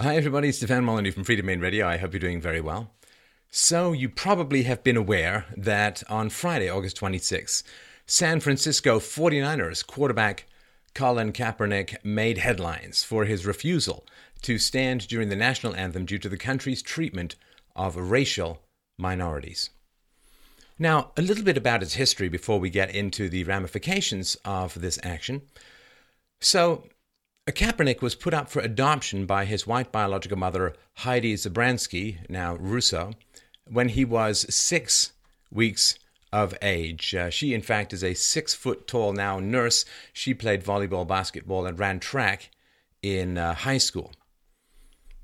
Hi, everybody. It's Stefan Molyneux from Freedomain Radio. I hope you're doing very well. So, you probably have been aware that on Friday, August 26th, San Francisco 49ers quarterback Colin Kaepernick made headlines for his refusal to stand during the national anthem due to the country's treatment of racial minorities. Now, a little bit about its history before we get into the ramifications of this action. So, Kaepernick was put up for adoption by his white biological mother, Heidi Zabransky, now Russo, when he was six weeks of age. Uh, she, in fact, is a six foot tall now nurse. She played volleyball, basketball, and ran track in uh, high school.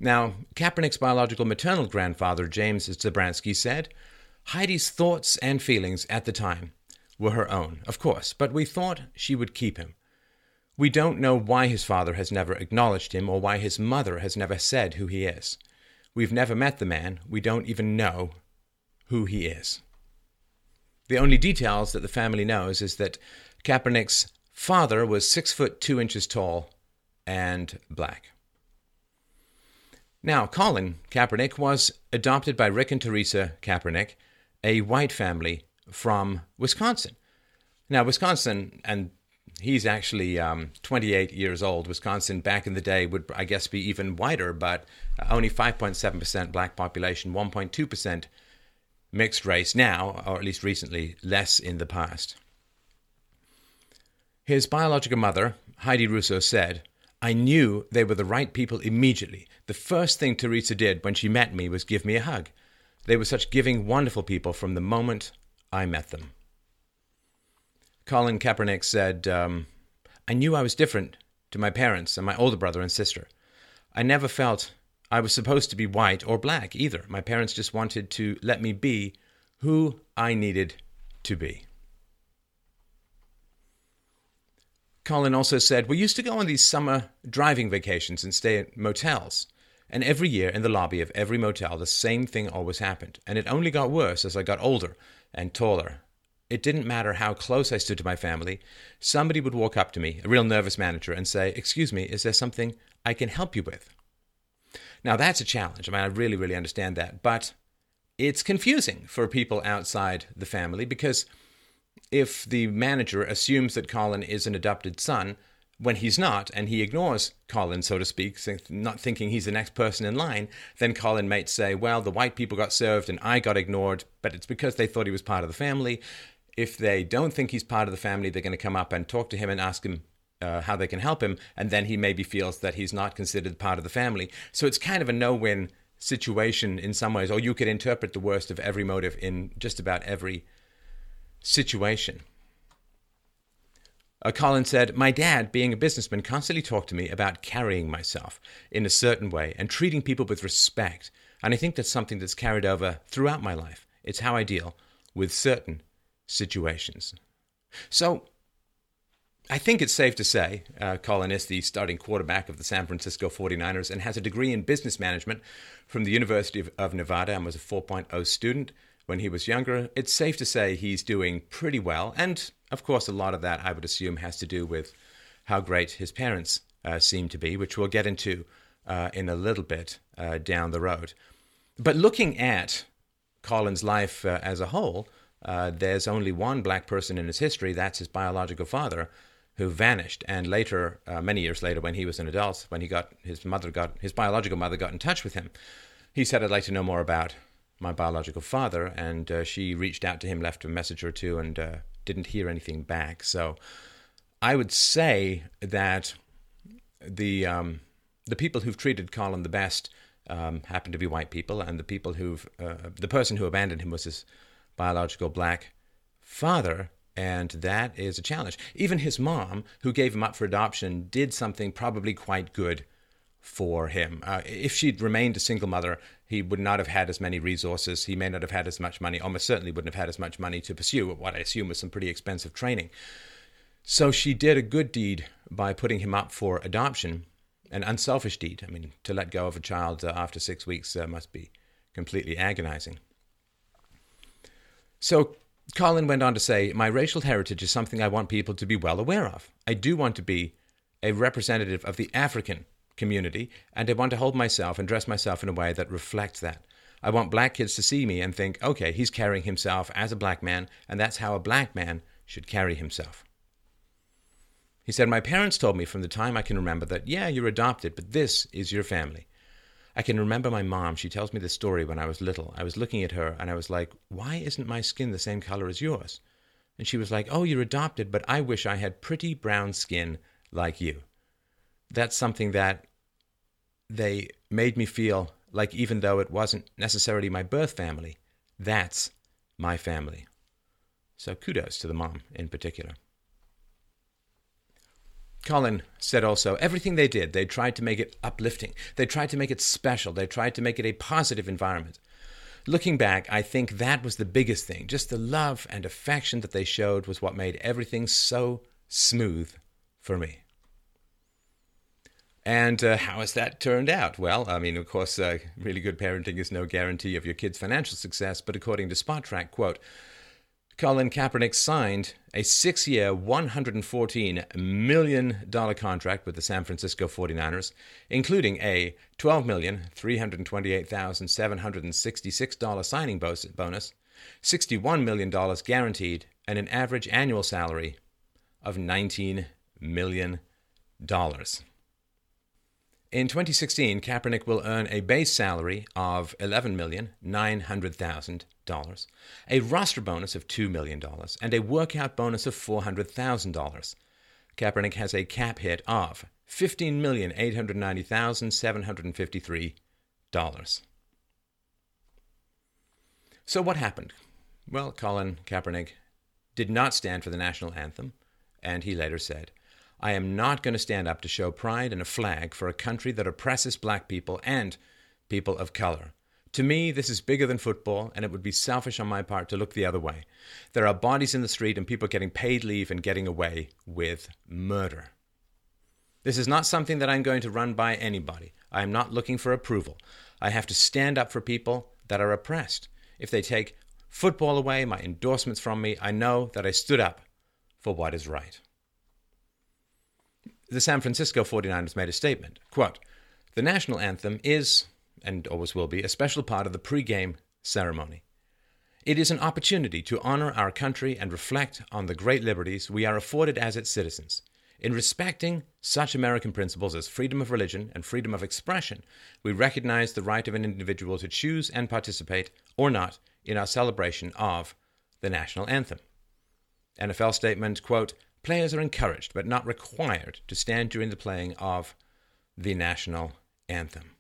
Now, Kaepernick's biological maternal grandfather, James Zabransky, said Heidi's thoughts and feelings at the time were her own, of course, but we thought she would keep him. We don't know why his father has never acknowledged him or why his mother has never said who he is. We've never met the man. We don't even know who he is. The only details that the family knows is that Kaepernick's father was six foot two inches tall and black. Now, Colin Kaepernick was adopted by Rick and Teresa Kaepernick, a white family from Wisconsin. Now, Wisconsin, and he's actually um, 28 years old. Wisconsin back in the day would, I guess, be even whiter, but only 5.7% black population, 1.2% mixed race now, or at least recently, less in the past. His biological mother, Heidi Russo, said, I knew they were the right people immediately. The first thing Teresa did when she met me was give me a hug. They were such giving, wonderful people from the moment I met them. Colin Kaepernick said, um, I knew I was different to my parents and my older brother and sister. I never felt I was supposed to be white or black either. My parents just wanted to let me be who I needed to be. Colin also said, We used to go on these summer driving vacations and stay at motels. And every year in the lobby of every motel, the same thing always happened. And it only got worse as I got older and taller. It didn't matter how close I stood to my family. Somebody would walk up to me, a real nervous manager, and say, Excuse me, is there something I can help you with? Now, that's a challenge. I mean, I really, really understand that. But it's confusing for people outside the family because if the manager assumes that Colin is an adopted son when he's not, and he ignores Colin, so to speak, not thinking he's the next person in line, then Colin might say, Well, the white people got served and I got ignored, but it's because they thought he was part of the family. If they don't think he's part of the family, they're going to come up and talk to him and ask him uh, how they can help him, and then he maybe feels that he's not considered part of the family. So it's kind of a no-win situation in some ways, or you could interpret the worst of every motive in just about every situation. Uh, Colin said, My dad, being a businessman, constantly talked to me about carrying myself in a certain way and treating people with respect. And I think that's something that's carried over throughout my life. It's how I deal with certain situations. So I think it's safe to say uh, Colin is the starting quarterback of the San Francisco 49ers and has a degree in business management from the University of, of Nevada and was a 4.0 student when he was younger. It's safe to say he's doing pretty well. And of course, a lot of that, I would assume, has to do with how great his parents uh, seem to be, which we'll get into uh, in a little bit uh, down the road. But looking at Colin's life uh, as a whole, uh, there's only one black person in his history, that's his biological father who vanished. And later, uh, many years later, when he was an adult, when he got his mother got his biological mother got in touch with him, he said, "I'd like to know more about my biological father." And uh, she reached out to him, left a message or two, and uh, didn't hear anything back. So, I would say that the um, the people who've treated Colin the best um, happen to be white people, and the people who've uh, the person who abandoned him was his biological black father and that is a challenge. Even his mom, who gave him up for adoption, did something probably quite good for him. Uh, if she'd remained a single mother, he would not have had as many resources. He may not have had as much money, almost certainly wouldn't have had as much money to pursue what I assume was some pretty expensive training. So she did a good deed by putting him up for adoption, an unselfish deed. I mean, to let go of a child uh, after six weeks uh, must be completely agonizing. So Colin went on to say, My racial heritage is something I want people to be well aware of. I do want to be a representative of the African community, and I want to hold myself and dress myself in a way that reflects that. I want black kids to see me and think, okay, he's carrying himself as a black man, and that's how a black man should carry himself. He said, My parents told me from the time I can remember that, yeah, you're adopted, but this is your family. I can remember my mom. She tells me this story when I was little. I was looking at her and I was like, Why isn't my skin the same color as yours? And she was like, Oh, you're adopted, but I wish I had pretty brown skin like you. That's something that they made me feel like, even though it wasn't necessarily my birth family, that's my family. So kudos to the mom in particular. Colin said also, everything they did, they tried to make it uplifting. They tried to make it special. They tried to make it a positive environment. Looking back, I think that was the biggest thing. Just the love and affection that they showed was what made everything so smooth for me. And uh, how has that turned out? Well, I mean, of course, uh, really good parenting is no guarantee of your kid's financial success, but according to Spotrac, quote, Colin Kaepernick signed a six year, $114 million contract with the San Francisco 49ers, including a $12,328,766 signing bonus, $61 million guaranteed, and an average annual salary of $19 million. In 2016, Kaepernick will earn a base salary of $11,900,000, a roster bonus of $2 million, and a workout bonus of $400,000. Kaepernick has a cap hit of $15,890,753. So, what happened? Well, Colin Kaepernick did not stand for the national anthem, and he later said, I am not going to stand up to show pride in a flag for a country that oppresses black people and people of color. To me, this is bigger than football, and it would be selfish on my part to look the other way. There are bodies in the street and people getting paid leave and getting away with murder. This is not something that I'm going to run by anybody. I am not looking for approval. I have to stand up for people that are oppressed. If they take football away, my endorsements from me, I know that I stood up for what is right the San Francisco 49ers made a statement. Quote, the national anthem is, and always will be, a special part of the pre-game ceremony. It is an opportunity to honor our country and reflect on the great liberties we are afforded as its citizens. In respecting such American principles as freedom of religion and freedom of expression, we recognize the right of an individual to choose and participate, or not, in our celebration of the national anthem. NFL statement, quote, Players are encouraged but not required to stand during the playing of the national anthem.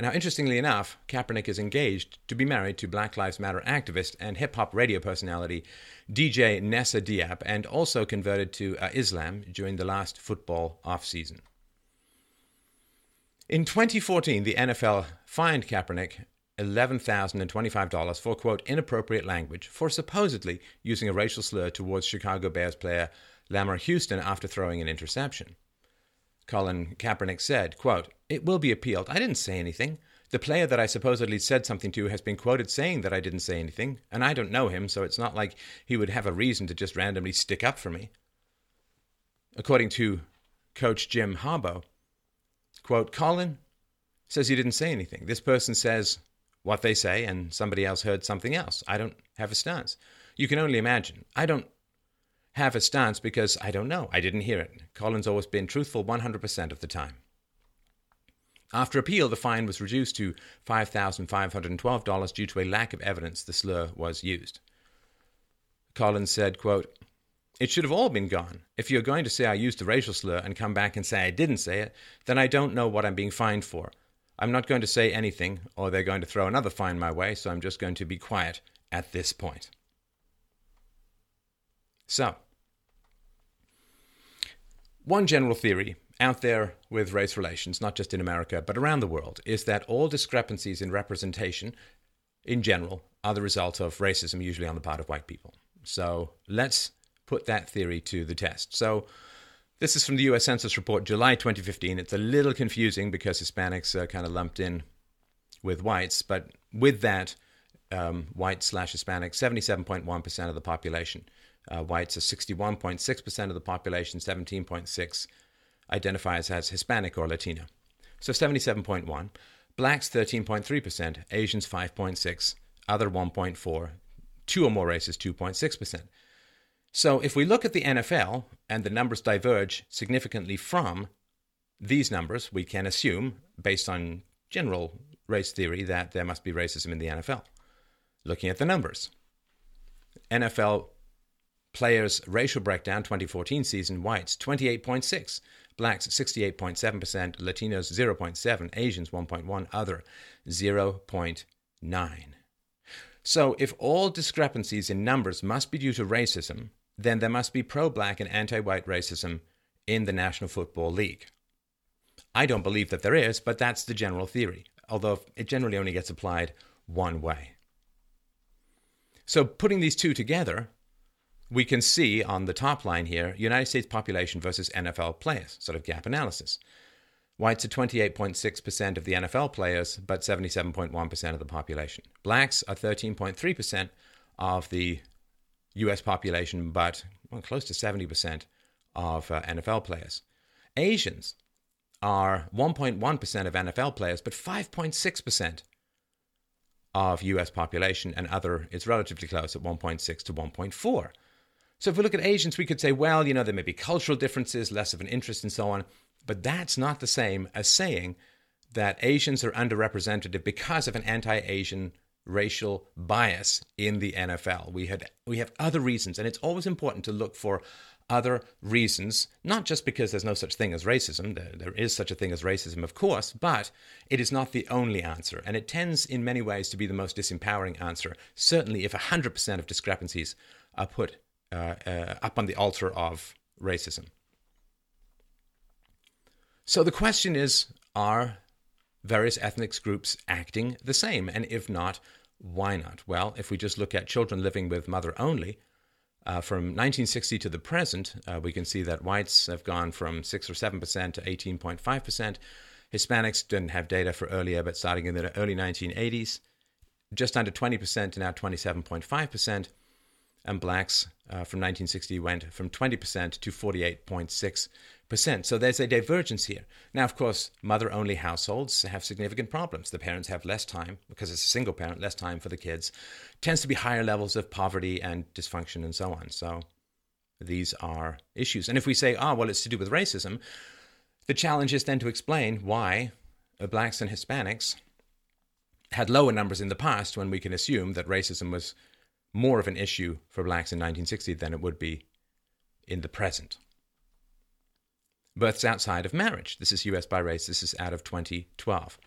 Now, interestingly enough, Kaepernick is engaged to be married to Black Lives Matter activist and hip hop radio personality DJ Nessa Diab, and also converted to uh, Islam during the last football offseason. In 2014, the NFL fined Kaepernick $11,025 for, quote, inappropriate language for supposedly using a racial slur towards Chicago Bears player Lamar Houston after throwing an interception. Colin Kaepernick said, quote, It will be appealed. I didn't say anything. The player that I supposedly said something to has been quoted saying that I didn't say anything, and I don't know him, so it's not like he would have a reason to just randomly stick up for me. According to Coach Jim Harbaugh, quote, Colin says he didn't say anything. This person says, what they say and somebody else heard something else. I don't have a stance. You can only imagine. I don't have a stance because I don't know. I didn't hear it. Colin's always been truthful 100% of the time. After appeal, the fine was reduced to $5,512 due to a lack of evidence the slur was used. Collins said, quote, It should have all been gone. If you're going to say I used a racial slur and come back and say I didn't say it, then I don't know what I'm being fined for. I'm not going to say anything, or they're going to throw another fine my way, so I'm just going to be quiet at this point. So, one general theory out there with race relations, not just in America, but around the world, is that all discrepancies in representation in general are the result of racism, usually on the part of white people. So, let's put that theory to the test. So, this is from the US Census Report, July 2015. It's a little confusing because Hispanics are kind of lumped in with whites, but with that, um, white slash Hispanic, 77.1% of the population. Uh, whites are 61.6% of the population, 17.6 identifies as Hispanic or Latino. So 77.1. Blacks 13.3%, Asians 5.6, other 1.4, two or more races 2.6%. So if we look at the NFL and the numbers diverge significantly from these numbers, we can assume, based on general race theory, that there must be racism in the NFL. Looking at the numbers, NFL players' racial breakdown 2014 season whites 28.6, blacks 68.7%, Latinos 0.7, Asians 1.1, other 0.9. So if all discrepancies in numbers must be due to racism, then there must be pro black and anti white racism in the National Football League. I don't believe that there is, but that's the general theory, although it generally only gets applied one way. So putting these two together, we can see on the top line here United States population versus NFL players, sort of gap analysis. Whites are 28.6% of the NFL players, but 77.1% of the population. Blacks are 13.3% of the US population, but well, close to 70% of uh, NFL players. Asians are 1.1% of NFL players, but 5.6% of US population, and other is relatively close at 1.6 to 1.4. So if we look at Asians, we could say, well, you know, there may be cultural differences, less of an interest, and so on. But that's not the same as saying that Asians are underrepresented because of an anti Asian racial bias in the NFL. We had we have other reasons, and it's always important to look for other reasons, not just because there's no such thing as racism. There, there is such a thing as racism, of course, but it is not the only answer, and it tends in many ways to be the most disempowering answer. Certainly, if 100% of discrepancies are put up on the altar of racism. So the question is are various ethnic groups acting the same? And if not, why not? Well, if we just look at children living with mother only, uh, from 1960 to the present, uh, we can see that whites have gone from 6 or 7% to 18.5%. Hispanics didn't have data for earlier, but starting in the early 1980s, just under 20% to now 27.5% and blacks uh, from 1960 went from 20% to 48.6%. So there's a divergence here. Now, of course, mother only households have significant problems. The parents have less time, because it's a single parent, less time for the kids. Tends to be higher levels of poverty and dysfunction and so on. So these are issues. And if we say, oh, well, it's to do with racism, the challenge is then to explain why blacks and Hispanics had lower numbers in the past when we can assume that racism was more of an issue for blacks in 1960 than it would be in the present. Births outside of marriage. This is US by race. This is out of 2012.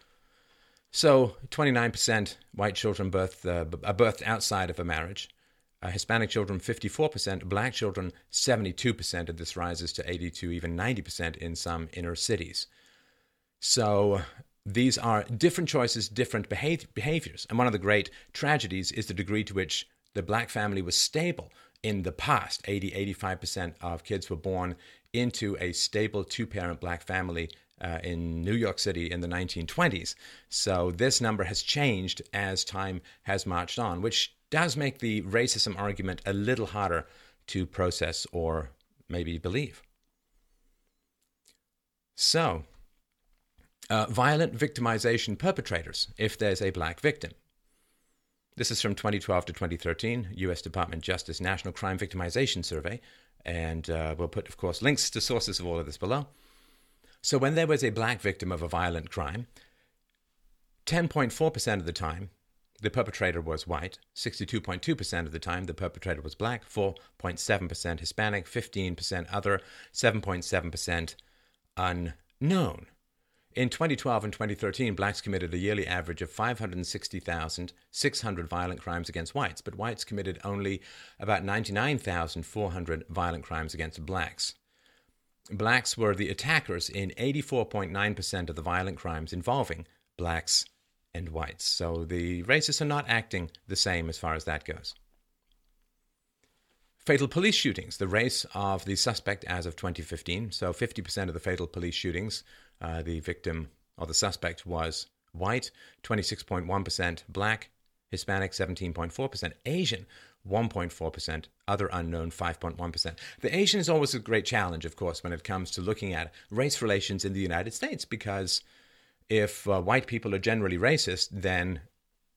So 29% white children birth, uh, are birthed outside of a marriage. Uh, Hispanic children 54%, black children 72%, and this rises to 82, even 90% in some inner cities. So these are different choices, different behaviors. And one of the great tragedies is the degree to which the black family was stable in the past. 80, 85% of kids were born into a stable two parent black family uh, in New York City in the 1920s. So this number has changed as time has marched on, which does make the racism argument a little harder to process or maybe believe. So, uh, violent victimization perpetrators, if there's a black victim. This is from 2012 to 2013, U.S. Department of Justice National Crime Victimization Survey. And uh, we'll put, of course, links to sources of all of this below. So, when there was a black victim of a violent crime, 10.4% of the time, the perpetrator was white. 62.2% of the time, the perpetrator was black. 4.7% Hispanic. 15% other. 7.7% unknown. In 2012 and 2013, blacks committed a yearly average of 560,600 violent crimes against whites, but whites committed only about 99,400 violent crimes against blacks. Blacks were the attackers in 84.9% of the violent crimes involving blacks and whites. So the racists are not acting the same as far as that goes. Fatal police shootings, the race of the suspect as of 2015. So 50% of the fatal police shootings uh, the victim or the suspect was white, 26.1%, black, Hispanic, 17.4%, Asian, 1.4%, other unknown 5.1%. The Asian is always a great challenge, of course, when it comes to looking at race relations in the United States, because if uh, white people are generally racist, then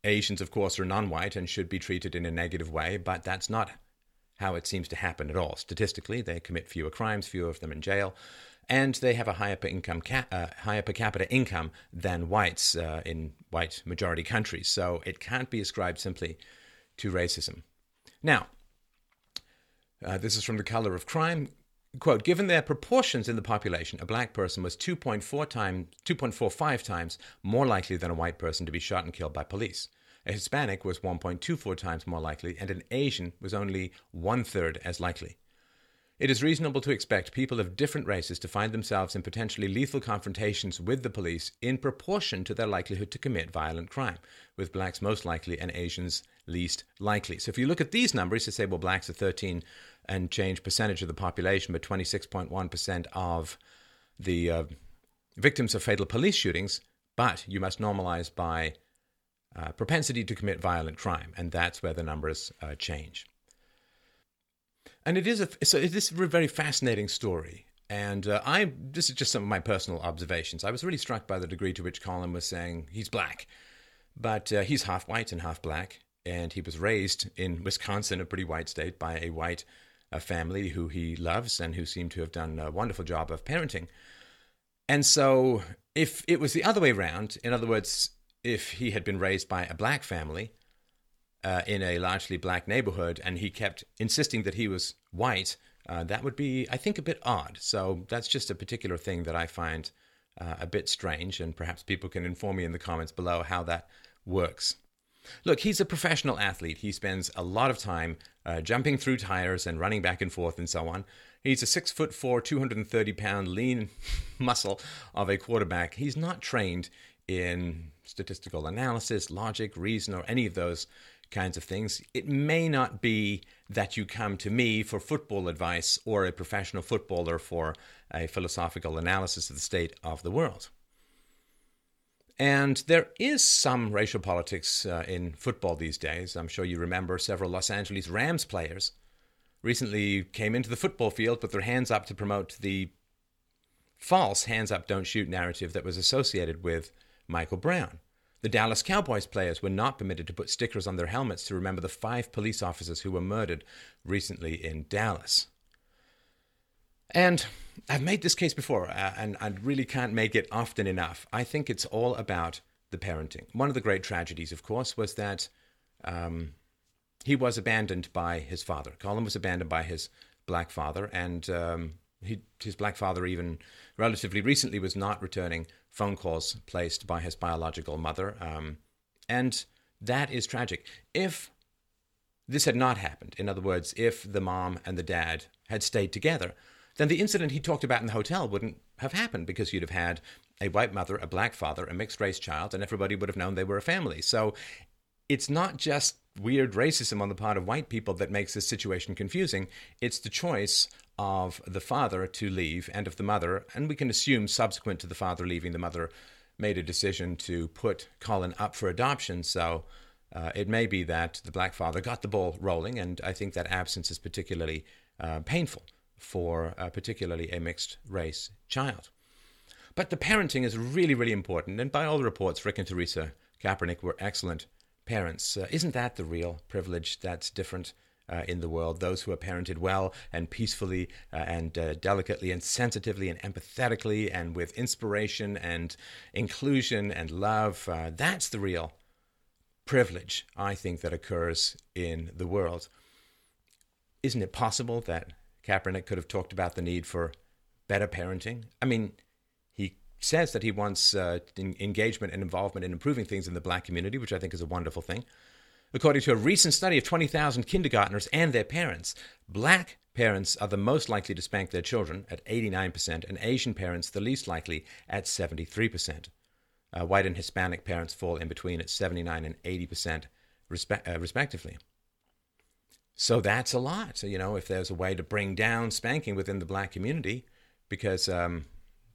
Asians, of course, are non white and should be treated in a negative way, but that's not how it seems to happen at all. Statistically, they commit fewer crimes, fewer of them in jail, and they have a higher per, income ca- uh, higher per capita income than whites uh, in white majority countries. So it can't be ascribed simply to racism. Now, uh, this is from The Color of Crime. Quote, given their proportions in the population, a black person was 2.4 times, 2.45 times more likely than a white person to be shot and killed by police. A Hispanic was 1.24 times more likely, and an Asian was only one third as likely. It is reasonable to expect people of different races to find themselves in potentially lethal confrontations with the police in proportion to their likelihood to commit violent crime, with blacks most likely and Asians least likely. So if you look at these numbers, you say, well, blacks are 13 and change percentage of the population, but 26.1% of the uh, victims of fatal police shootings, but you must normalize by uh, propensity to commit violent crime, and that's where the numbers uh, change. And it is a so it is a very fascinating story. And uh, I this is just some of my personal observations. I was really struck by the degree to which Colin was saying he's black, but uh, he's half white and half black, and he was raised in Wisconsin, a pretty white state, by a white uh, family who he loves and who seem to have done a wonderful job of parenting. And so, if it was the other way around, in other words, if he had been raised by a black family, uh, in a largely black neighborhood and he kept insisting that he was white, uh, that would be, I think, a bit odd. So that's just a particular thing that I find uh, a bit strange, and perhaps people can inform me in the comments below how that works. Look, he's a professional athlete. He spends a lot of time uh, jumping through tires and running back and forth and so on. He's a six foot four, 230 pound lean muscle of a quarterback. He's not trained in statistical analysis, logic, reason, or any of those kinds of things. It may not be that you come to me for football advice or a professional footballer for a philosophical analysis of the state of the world. And there is some racial politics uh, in football these days. I'm sure you remember several Los Angeles Rams players recently came into the football field with their hands up to promote the false hands up, don't shoot narrative that was associated with Michael Brown. The Dallas Cowboys players were not permitted to put stickers on their helmets to remember the five police officers who were murdered recently in Dallas. And I've made this case before, uh, and I really can't make it often enough. I think it's all about the parenting. One of the great tragedies, of course, was that um, he was abandoned by his father. Colin was abandoned by his black father, and um, he, his black father, even relatively recently, was not returning phone calls placed by his biological mother. Um, and that is tragic. If this had not happened, in other words, if the mom and the dad had stayed together, then the incident he talked about in the hotel wouldn't have happened because you'd have had a white mother, a black father, a mixed race child, and everybody would have known they were a family. So it's not just weird racism on the part of white people that makes this situation confusing. It's the choice of the father to leave and of the mother, and we can assume subsequent to the father leaving, the mother made a decision to put Colin up for adoption. So uh, it may be that the black father got the ball rolling, and I think that absence is particularly uh, painful for uh, particularly a mixed race child. But the parenting is really, really important, and by all the reports, Rick and Teresa Kaepernick were excellent parents. Uh, isn't that the real privilege that's different uh, in the world? Those who are parented well and peacefully uh, and uh, delicately and sensitively and empathetically and with inspiration and inclusion and love. Uh, that's the real privilege, I think, that occurs in the world. Isn't it possible that Kaepernick could have talked about the need for better parenting? I mean, he says that he wants uh, engagement and involvement in improving things in the black community, which I think is a wonderful thing. According to a recent study of 20,000 kindergartners and their parents, black parents are the most likely to spank their children at 89%, and Asian parents the least likely at 73%. Uh, white and Hispanic parents fall in between at 79 and 80%, respe- uh, respectively. So that's a lot. So, you know, if there's a way to bring down spanking within the black community, because um,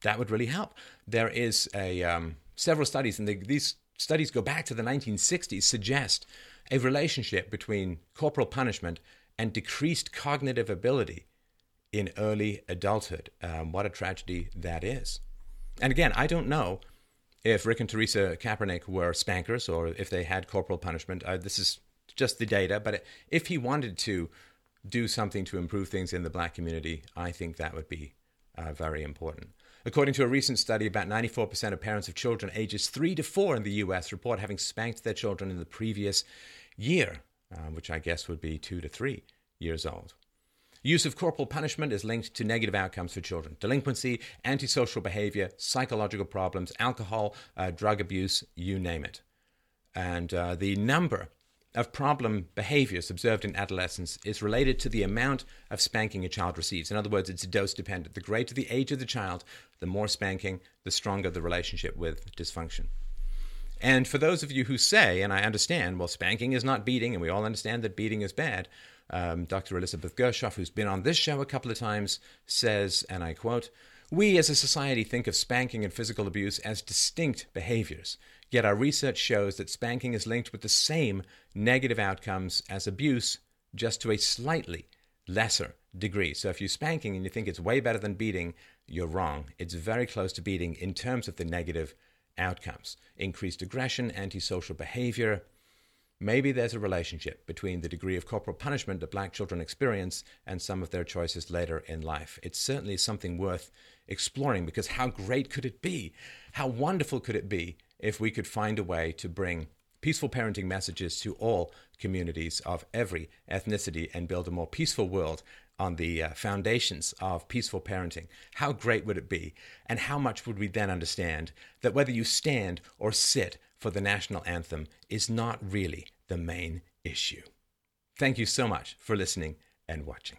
that would really help. There is a um, several studies, and they, these studies go back to the 1960s suggest a relationship between corporal punishment and decreased cognitive ability in early adulthood. Um, what a tragedy that is. And again, I don't know if Rick and Teresa Kaepernick were spankers or if they had corporal punishment. Uh, this is just the data, but if he wanted to do something to improve things in the black community, I think that would be uh, very important. According to a recent study, about 94% of parents of children ages 3 to 4 in the US report having spanked their children in the previous year, uh, which I guess would be 2 to 3 years old. Use of corporal punishment is linked to negative outcomes for children delinquency, antisocial behavior, psychological problems, alcohol, uh, drug abuse, you name it. And uh, the number of problem behaviors observed in adolescence is related to the amount of spanking a child receives. In other words, it's dose dependent. The greater the age of the child, the more spanking, the stronger the relationship with dysfunction. And for those of you who say, and I understand, well, spanking is not beating, and we all understand that beating is bad, um, Dr. Elizabeth Gershoff, who's been on this show a couple of times, says, and I quote, We as a society think of spanking and physical abuse as distinct behaviors. Yet our research shows that spanking is linked with the same negative outcomes as abuse, just to a slightly lesser degree. So if you're spanking and you think it's way better than beating, you're wrong. It's very close to beating in terms of the negative outcomes increased aggression, antisocial behavior. Maybe there's a relationship between the degree of corporal punishment that black children experience and some of their choices later in life. It's certainly something worth exploring because how great could it be? How wonderful could it be if we could find a way to bring peaceful parenting messages to all communities of every ethnicity and build a more peaceful world on the uh, foundations of peaceful parenting. How great would it be? And how much would we then understand that whether you stand or sit for the national anthem is not really the main issue? Thank you so much for listening and watching.